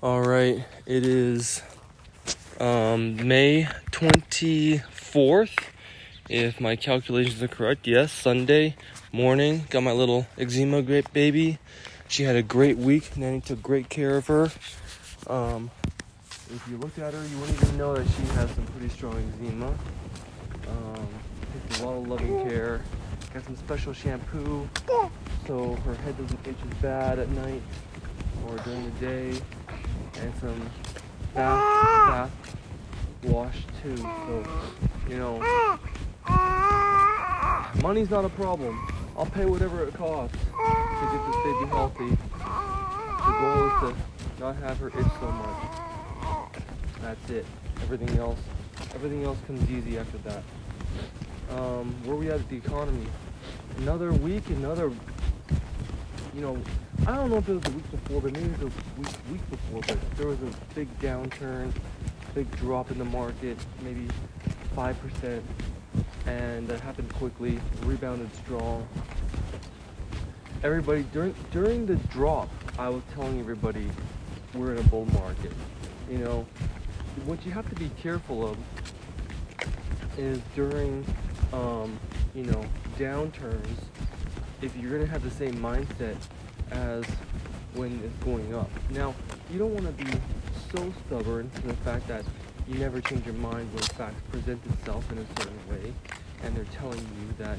All right, it is um, May 24th, if my calculations are correct. Yes, Sunday morning. Got my little eczema great baby. She had a great week. Nanny took great care of her. Um, if you looked at her, you wouldn't even know that she has some pretty strong eczema. Um, takes a lot of loving care. Got some special shampoo so her head doesn't itch as bad at night or during the day. And some bath, bath wash too. So, you know, money's not a problem. I'll pay whatever it costs to get this baby healthy. The goal is to not have her itch so much. That's it. Everything else, everything else comes easy after that. Um, where we at with the economy? Another week, another. You know, I don't know if it was the week before, but maybe it was the week, week before. But there was a big downturn, big drop in the market, maybe five percent, and that happened quickly. Rebounded strong. Everybody during during the drop, I was telling everybody we're in a bull market. You know, what you have to be careful of is during, um, you know, downturns. If you're gonna have the same mindset as when it's going up. Now, you don't want to be so stubborn to the fact that you never change your mind when facts present itself in a certain way, and they're telling you that,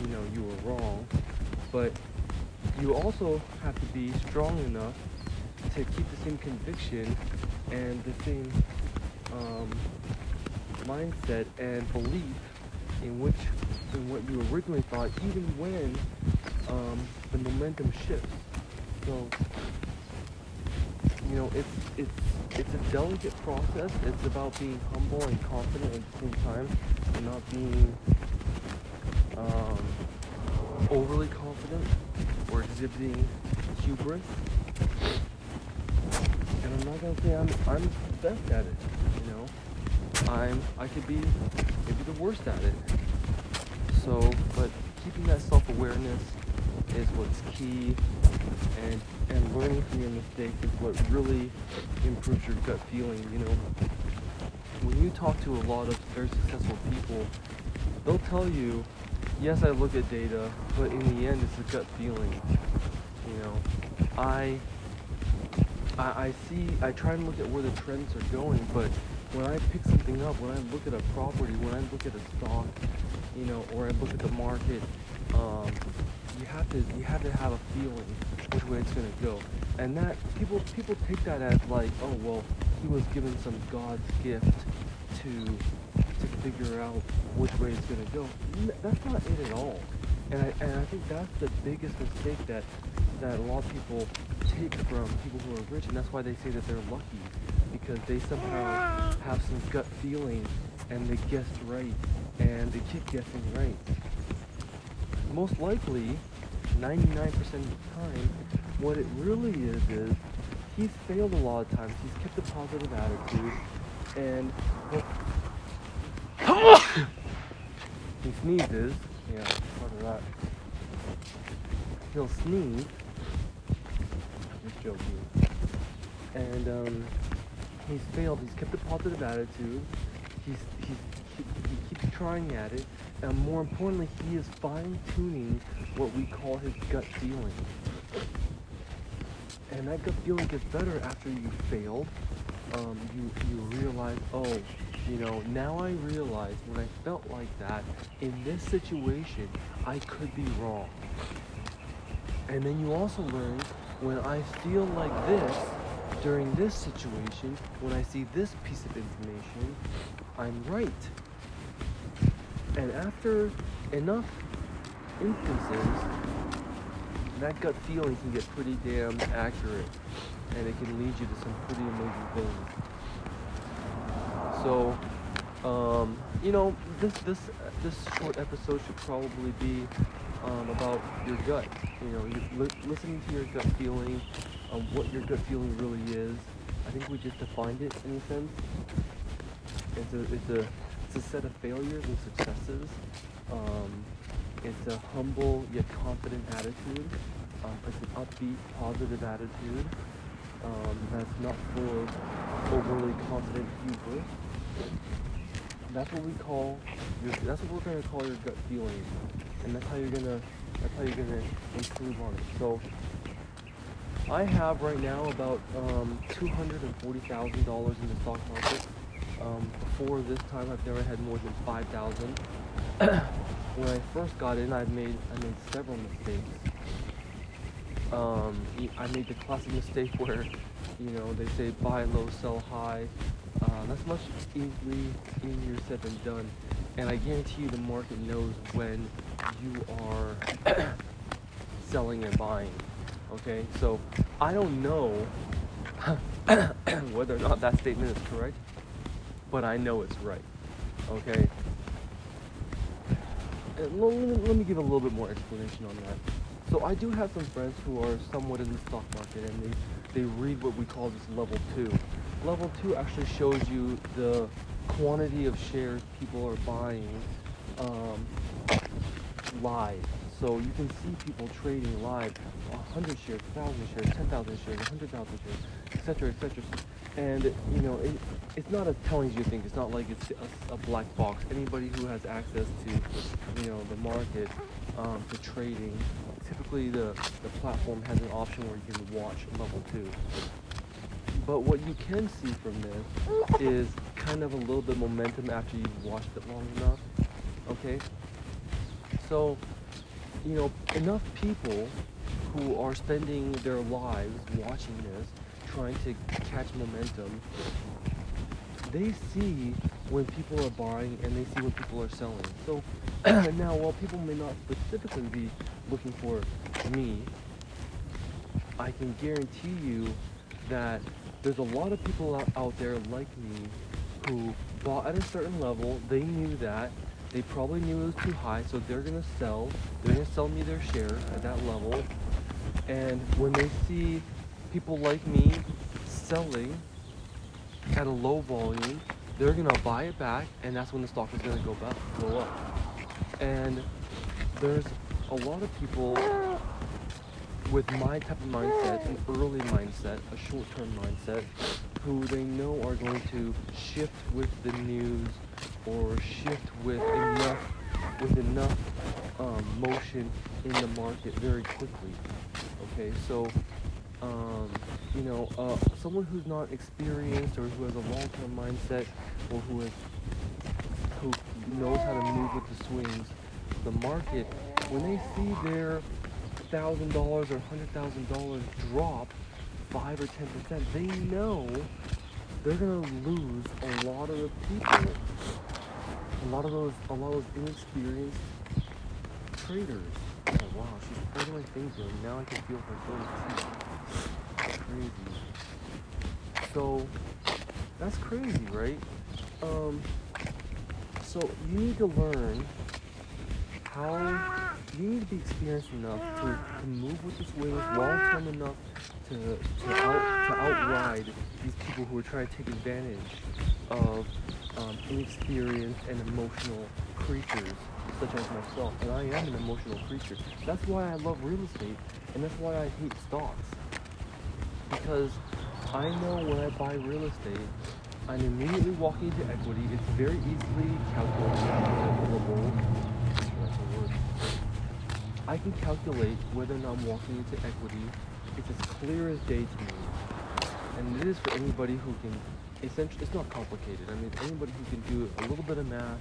you know, you were wrong. But you also have to be strong enough to keep the same conviction and the same um, mindset and belief in which in what you originally thought, even when um, the momentum shifts. So you know, it's it's it's a delicate process. It's about being humble and confident at the same time, and not being um, overly confident or exhibiting hubris. And I'm not gonna say I'm I'm best at it. You know, I'm I could be maybe the worst at it. So, but keeping that self-awareness is what's key, and and learning from your mistakes is what really improves your gut feeling. You know, when you talk to a lot of very successful people, they'll tell you, yes, I look at data, but in the end, it's a gut feeling. You know, I I, I see, I try and look at where the trends are going, but when I pick something up, when I look at a property, when I look at a stock, you know, or I look at the market, um, have to you have to have a feeling which way it's gonna go, and that people people take that as like, oh well, he was given some God's gift to to figure out which way it's gonna go. That's not it at all, and I and I think that's the biggest mistake that that a lot of people take from people who are rich, and that's why they say that they're lucky because they somehow have some gut feeling and they guessed right and they keep guessing right. Most likely, 99% of the time, what it really is is he's failed a lot of times. He's kept a positive attitude and he sneezes. Yeah, part of that. He'll sneeze. Just joking. And um, he's failed. He's kept a positive attitude. He's he's he, he keeps trying at it, and more importantly, he is fine tuning what we call his gut feeling. And that gut feeling gets better after you failed. Um, you you realize, oh, you know, now I realize when I felt like that in this situation, I could be wrong. And then you also learn when I feel like this during this situation, when I see this piece of information, I'm right. And after enough instances, that gut feeling can get pretty damn accurate and it can lead you to some pretty amazing things. So, um, you know, this this this short episode should probably be um, about your gut. You know, li- listening to your gut feeling, um, what your gut feeling really is. I think we just defined it in a sense. It's a it's a a set of failures and successes. Um, it's a humble yet confident attitude. Um, it's an upbeat, positive attitude. um, that's not full of overly confident hubris. That's what we call your, that's what we're gonna call your gut feeling, and that's how you're gonna that's how you're gonna improve on it. So I have right now about um, two hundred and forty thousand dollars in the stock market. Um, before this time, I've never had more than five thousand. when I first got in, I made I made several mistakes. Um, I made the classic mistake where, you know, they say buy low, sell high. Uh, that's much easily easier said than done. And I guarantee you the market knows when you are selling and buying. Okay, so I don't know whether or not that statement is correct, but I know it's right. Okay. And let, me, let me give a little bit more explanation on that. So I do have some friends who are somewhat in the stock market and they, they read what we call this level two. Level two actually shows you the quantity of shares people are buying um, live. So you can see people trading live 100 shares, 1,000 shares, 10,000 shares, 100,000 shares, etc., etc. And, you know, it, it's not as telling as you think. It's not like it's a, a, black box. Anybody who has access to, you know, the market, um, to trading, typically the, the platform has an option where you can watch level two. But what you can see from this is kind of a little bit momentum after you've watched it long enough. Okay? So, you know, enough people who are spending their lives watching this, trying to catch momentum, they see when people are buying and they see when people are selling. So now, while people may not specifically be looking for me, I can guarantee you that there's a lot of people out, out there like me who bought at a certain level. They knew that. They probably knew it was too high, so they're gonna sell. They're gonna sell me their share at that level. And when they see people like me selling at a low volume, they're gonna buy it back, and that's when the stock is gonna go back, go up. And there's a lot of people with my type of mindset, an early mindset, a short-term mindset, who they know are going to shift with the news or shift with enough with enough um, motion in the market very quickly. Okay, so um, you know, uh, someone who's not experienced or who has a long-term mindset or who is who knows how to move with the swings, the market, when they see their thousand dollars or hundred thousand dollars drop five or ten percent, they know they're gonna lose a lot of the people, a lot of those, a lot of those inexperienced traders. Oh wow, she's holding my finger. Now I can feel her toes. Crazy. So that's crazy, right? Um. So you need to learn how you need to be experienced enough to, to move with the swings long term enough to to, out, to outride these people who are trying to take advantage of um, inexperienced and emotional creatures such as myself. And I am an emotional creature. That's why I love real estate and that's why I hate stocks. Because I know when I buy real estate, I'm immediately walking into equity. It's very easily calculable. I can calculate whether or not I'm walking into equity. It's as clear as day to me. And it is for anybody who can, essentially, it's not complicated. I mean, anybody who can do a little bit of math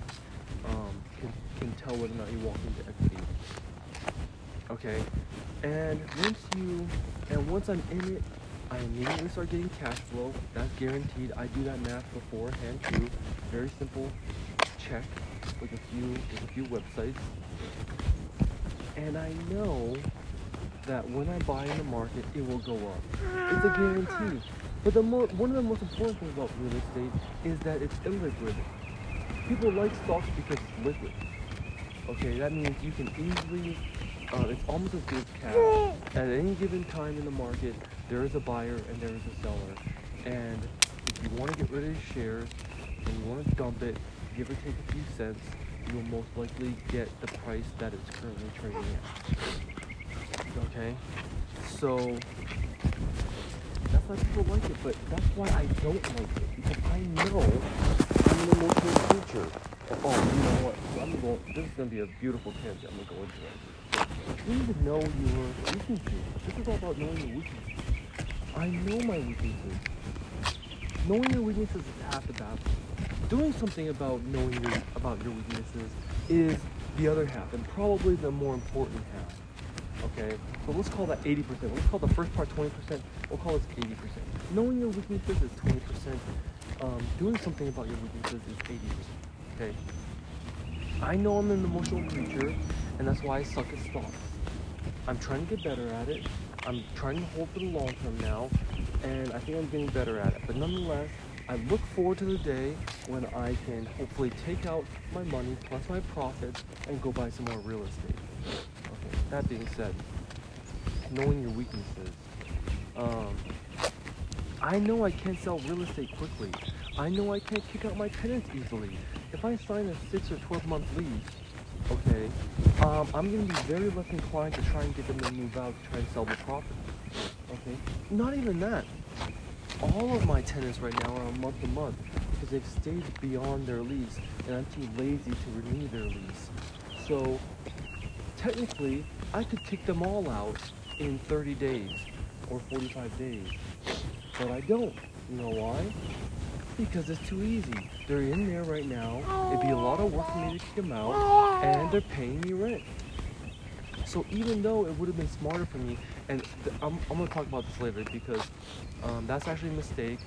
um, can, can tell whether or not you walk into equity. Okay? And once you, and once I'm in it, I immediately start getting cash flow. That's guaranteed. I do that math beforehand too. Very simple check with a few with a few websites. And I know that when I buy in the market, it will go up. It's a guarantee. But the mo- one of the most important things about real estate is that it's illiquid. People like stocks because it's liquid. Okay, that means you can easily, uh, it's almost as good as cash. At any given time in the market, there is a buyer and there is a seller. And if you want to get rid of your shares and you want to dump it, give or take a few cents, you'll most likely get the price that it's currently trading at. Okay? So that's that's why people like it, but that's why I don't like it because I know I'm an emotional creature. Oh, you know what? I'm going. This is gonna be a beautiful tangent. I'm gonna go into here. You need to know your weaknesses. This is all about knowing your weaknesses. I know my weaknesses. Knowing your weaknesses is half the battle. Doing something about knowing your about your weaknesses is the other half, and probably the more important half. Okay, so let's call that 80%. Let's call the first part 20%. We'll call it 80%. Knowing your weaknesses is 20%. Um, doing something about your weaknesses is 80%. Okay. I know I'm an emotional creature, and that's why I suck at stocks. I'm trying to get better at it. I'm trying to hold for the long term now, and I think I'm getting better at it. But nonetheless, I look forward to the day when I can hopefully take out my money plus my profits and go buy some more real estate. Okay, that being said, knowing your weaknesses. Um, I know I can't sell real estate quickly. I know I can't kick out my tenants easily. If I sign a six or 12 month lease, okay, um, I'm going to be very less inclined to try and get them to move out to try and sell the property. Okay, not even that. All of my tenants right now are on month to month because they've stayed beyond their lease and I'm too lazy to renew their lease. So technically, I could kick them all out in 30 days or 45 days, but I don't. You know why? Because it's too easy. They're in there right now. It'd be a lot of work for me to kick them out, and they're paying me rent. So even though it would have been smarter for me, and I'm, I'm gonna talk about this later because um, that's actually a mistake,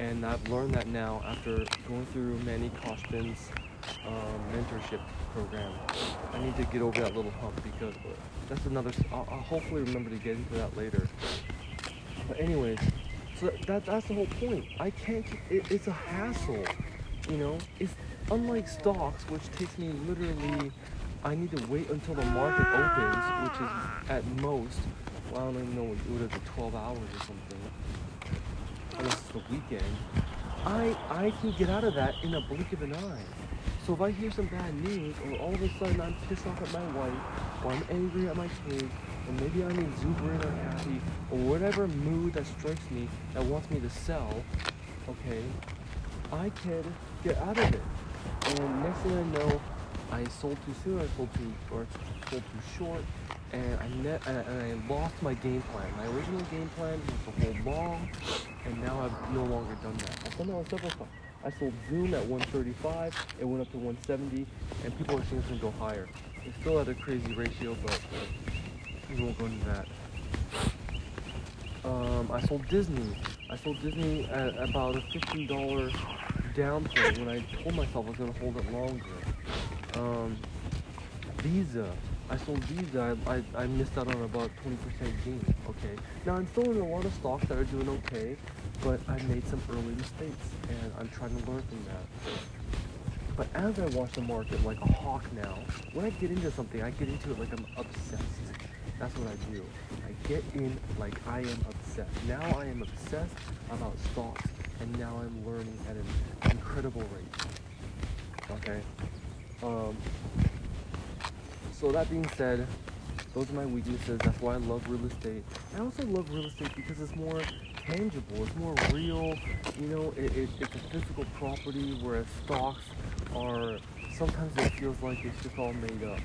and I've learned that now after going through Manny Khoshbin's um, mentorship program. I need to get over that little hump because that's another. I'll, I'll hopefully remember to get into that later. But anyways, so that, that that's the whole point. I can't. It, it's a hassle, you know. It's unlike stocks, which takes me literally. I need to wait until the market opens, which is at most. Well, I don't even know what what is it, 12 hours or something. Unless it's the weekend. I I can get out of that in a blink of an eye. So if I hear some bad news, or all of a sudden I'm pissed off at my wife, or I'm angry at my kids, or maybe I'm exuberant or happy, or whatever mood that strikes me that wants me to sell, okay, I can get out of it. And next thing I know, I sold too soon, I sold too, or sold too short, and I net, and I, and lost my game plan. My original game plan was to hold long, and now I've no longer done that. I've on several times. I sold Zoom at 135, it went up to 170, and people are saying it's gonna go higher. It's still at a crazy ratio, but we won't go into that. Um, I sold Disney. I sold Disney at about a $15 down point when I told myself I was gonna hold it longer. Um, Visa. I sold Visa. I, I, I missed out on about 20% gain. Okay. Now I'm still in a lot of stocks that are doing okay, but I made some early mistakes, and I'm trying to learn from that. But as I watch the market like a hawk now, when I get into something, I get into it like I'm obsessed. That's what I do. I get in like I am obsessed. Now I am obsessed about stocks, and now I'm learning at an incredible rate. Okay. Um, so that being said, those are my weaknesses. That's why I love real estate. I also love real estate because it's more tangible. It's more real. You know, it, it, it's a physical property, whereas stocks are sometimes it feels like it's just all made up.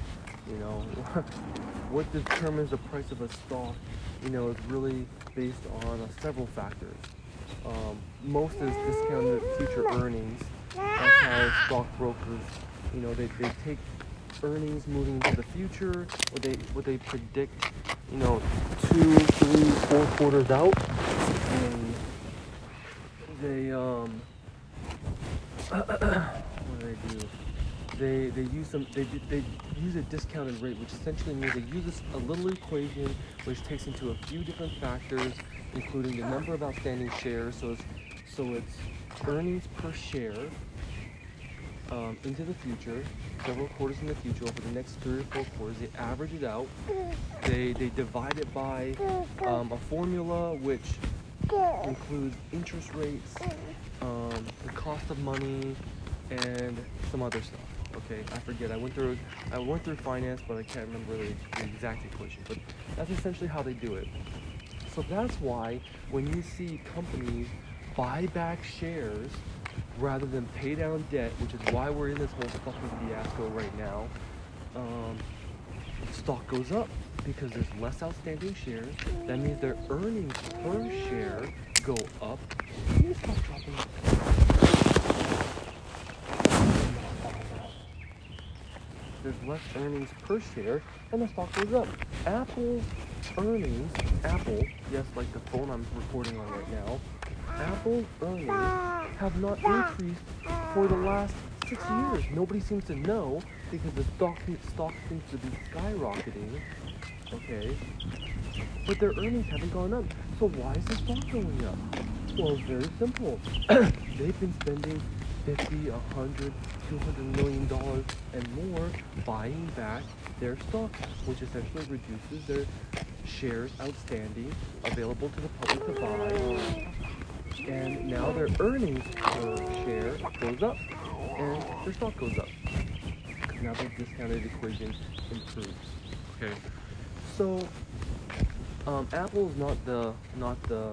You know, what determines the price of a stock, you know, is really based on uh, several factors. Um, most is discounted future earnings. That's how stockbrokers, you know, they, they take earnings moving into the future, what they what they predict, you know, two, three, four quarters out, and they um, what do they do? They they use some they they use a discounted rate, which essentially means they use a little equation which takes into a few different factors, including the number of outstanding shares. So it's so it's earnings per share um, into the future, several quarters in the future, over the next three or four quarters. They average it out. They they divide it by um, a formula which includes interest rates, um, the cost of money, and some other stuff. Okay, I forget. I went through I went through finance, but I can't remember the, the exact equation. But that's essentially how they do it. So that's why when you see companies buy back shares rather than pay down debt, which is why we're in this whole fucking fiasco right now, um, stock goes up because there's less outstanding shares. That means their earnings per share go up. You stop dropping There's less earnings per share, and the stock goes up. Apple's earnings, Apple, yes, like the phone I'm recording on right now, Apple earnings have not increased for the last six years. Nobody seems to know because the stock stock seems to be skyrocketing. Okay, but their earnings haven't gone up. So why is the stock going up? Well, very simple. They've been spending 50, 100, 200 million dollars and more buying back their stock, which essentially reduces their shares outstanding available to the public to buy. And now their earnings per share goes up and their stock goes up. Now the discounted equation improves. Okay. So um, Apple is not the not the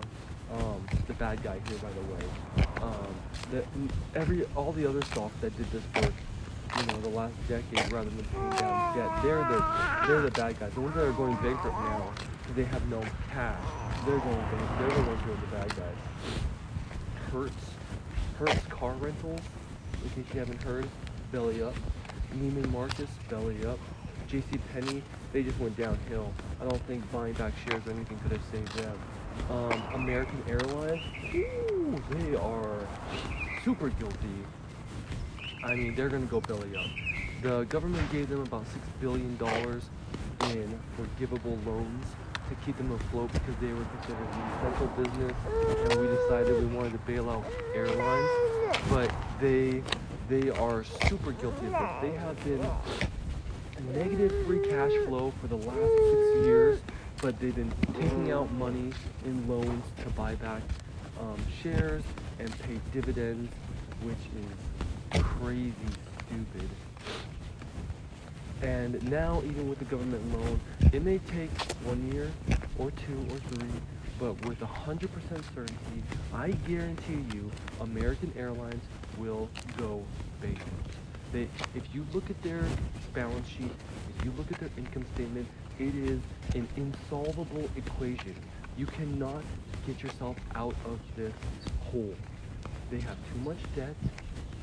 um, the bad guy here, by the way. Um, the, every all the other stocks that did this for you know the last decade, rather than paying down debt, they're the they're the bad guys. The ones that are going bankrupt now they have no cash, they're going bankrupt. They're the ones who are the bad guys. Hertz, Hertz car rentals. In case you haven't heard, belly up. Neiman Marcus, belly up. J.C. Penney, they just went downhill. I don't think buying back shares or anything could have saved them. Um, American Airlines, ooh, they are super guilty. I mean, they're gonna go belly up. The government gave them about six billion dollars in forgivable loans to keep them afloat because they were considered an essential business, and we decided we wanted to bail out airlines. But they they are super guilty of. They have been negative free cash flow for the last six years, but they've been taking out money in loans to buy back um, shares and pay dividends, which is crazy stupid. And now, even with the government loan, it may take one year or two or three, but with 100% certainty, I guarantee you American Airlines will go bankrupt. They, if you look at their balance sheet, if you look at their income statement, it is an insolvable equation. You cannot get yourself out of this hole. They have too much debt,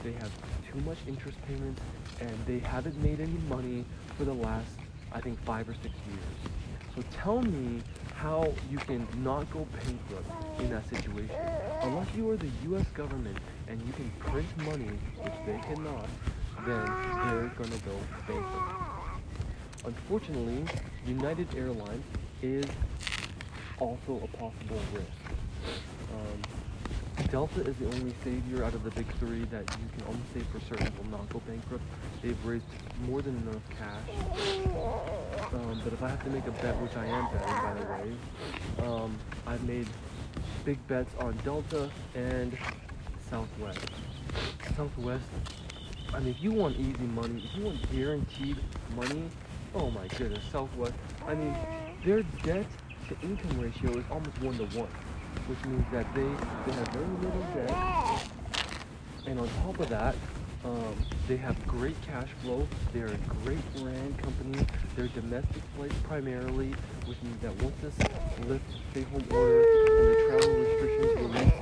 they have too much interest payments, and they haven't made any money for the last, I think, five or six years. So tell me how you can not go bankrupt in that situation. Unless you are the US government and you can print money, which they cannot, then they're gonna go bankrupt. Unfortunately, United Airlines is also a possible risk. Um, Delta is the only savior out of the big three that you can almost say for certain will not go bankrupt. They've raised more than enough cash. Um, but if I have to make a bet, which I am betting by the way, um, I've made big bets on Delta and Southwest. Southwest, I mean, if you want easy money, if you want guaranteed money, oh my goodness, Southwest. I mean, their debt to income ratio is almost one to one which means that they, they have very little debt. And on top of that, um, they have great cash flow. They're a great brand company. They're domestic flights primarily, which means that once this lift stay-home order and the travel restrictions release,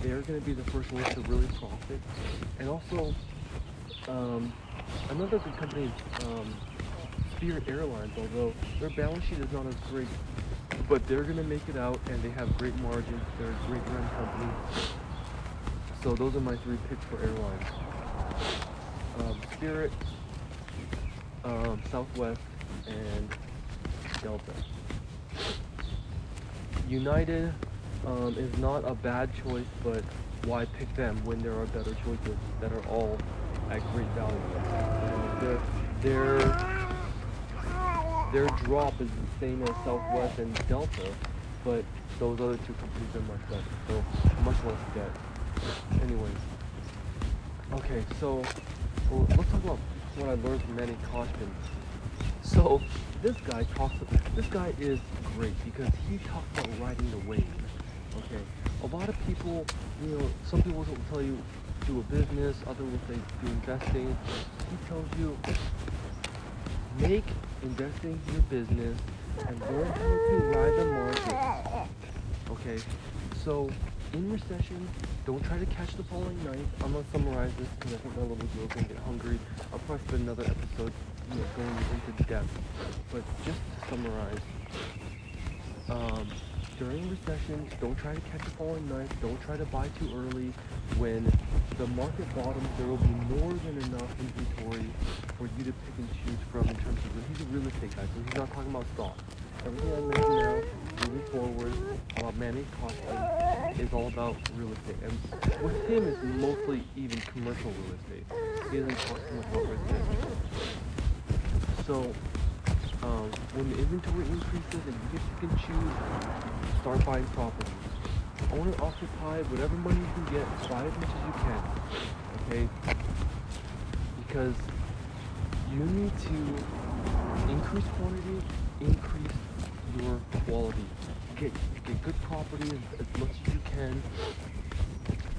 they're going to be the first ones to really profit. And also, um, another good company is um, Spirit Airlines, although their balance sheet is not as great but they're gonna make it out and they have great margins. They're a great run company. So those are my three picks for airlines. Um, Spirit, um, Southwest, and Delta. United um, is not a bad choice, but why pick them when there are better choices that are all at great value? They're, they're their drop is the same as Southwest and Delta, but those other two companies are much better, so much less debt. Anyways, okay, so well, let's talk about what I learned from Manny Khoshbin. So this guy talks. About this guy is great because he talks about riding the wave. Okay, a lot of people, you know, some people will tell you do a business, other will say do investing. He tells you make investing your business and learn how to ride the market. Okay, so in recession, don't try to catch the falling knife. I'm gonna summarize this because I think my little girl's gonna get hungry. I'll probably spend another episode you know, going into depth. But just to summarize, um, during recessions, don't try to catch a falling knife. Don't try to buy too early. When the market bottoms, there will be more than enough inventory for you to pick and choose from in terms of. He's a real estate guy, so he's not talking about stocks. Everything I mentioned now, moving forward, about managing costs is all about real estate. And with him, it's mostly even commercial real estate. He much about. So, um, when the inventory increases and you get pick and choose, start buying properties. Own and occupy whatever money you can get, buy as much as you can. Okay? Because you need to increase quantity, increase your quality. Get get good property as, as much as you can.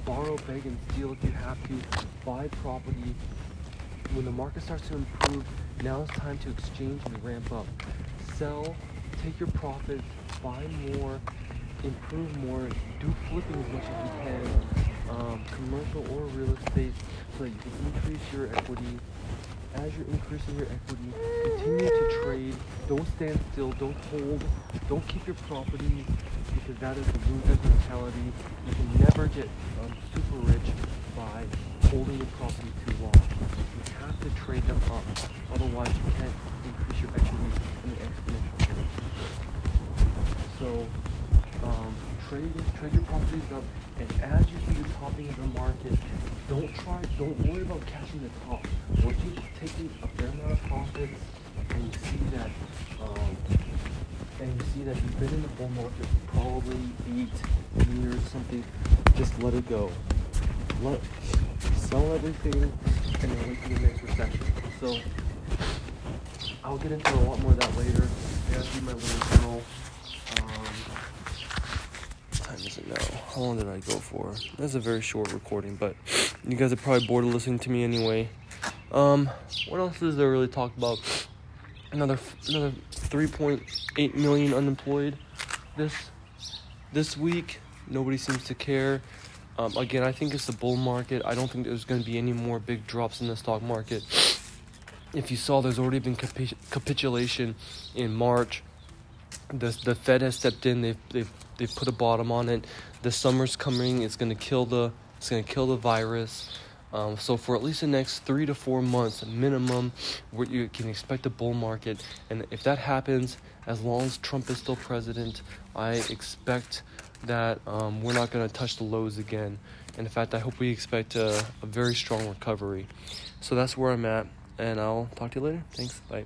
Borrow, beg, and steal if you have to. Buy property. When the market starts to improve, now it's time to exchange and ramp up. Sell, take your profits, buy more, improve more, do flipping as much as you can, um, commercial or real estate, so that you can increase your equity. As you're increasing your equity, continue to trade. Don't stand still. Don't hold. Don't keep your property because that is the loser's mentality. You can never get um, super rich by holding your property too long. You have to trade them up. Otherwise, you can't increase your equity in an exponential. So, um, trade trade your properties up, and as you see the topping of the market, don't try, don't worry about catching the top. Once you've taken a fair amount of profits, and you see that, um, and you see that you've been in the bull market probably eight years, something, just let it go. Let sell everything and then wait for the next recession. So I'll get into a lot more of that later. Gotta do my little journal. Now? How long did I go for? That's a very short recording, but you guys are probably bored of listening to me anyway. Um, what else is there really talk about? Another another 3.8 million unemployed this this week. Nobody seems to care. Um, again, I think it's the bull market. I don't think there's going to be any more big drops in the stock market. If you saw, there's already been capi- capitulation in March. The the Fed has stepped in. They've they've they've put a bottom on it. The summer's coming. It's to kill the it's to kill the virus. Um, so for at least the next three to four months minimum, what you can expect a bull market. And if that happens, as long as Trump is still president, I expect that um, we're not going to touch the lows again. And in fact, I hope we expect a, a very strong recovery. So that's where I'm at, and I'll talk to you later. Thanks. Bye.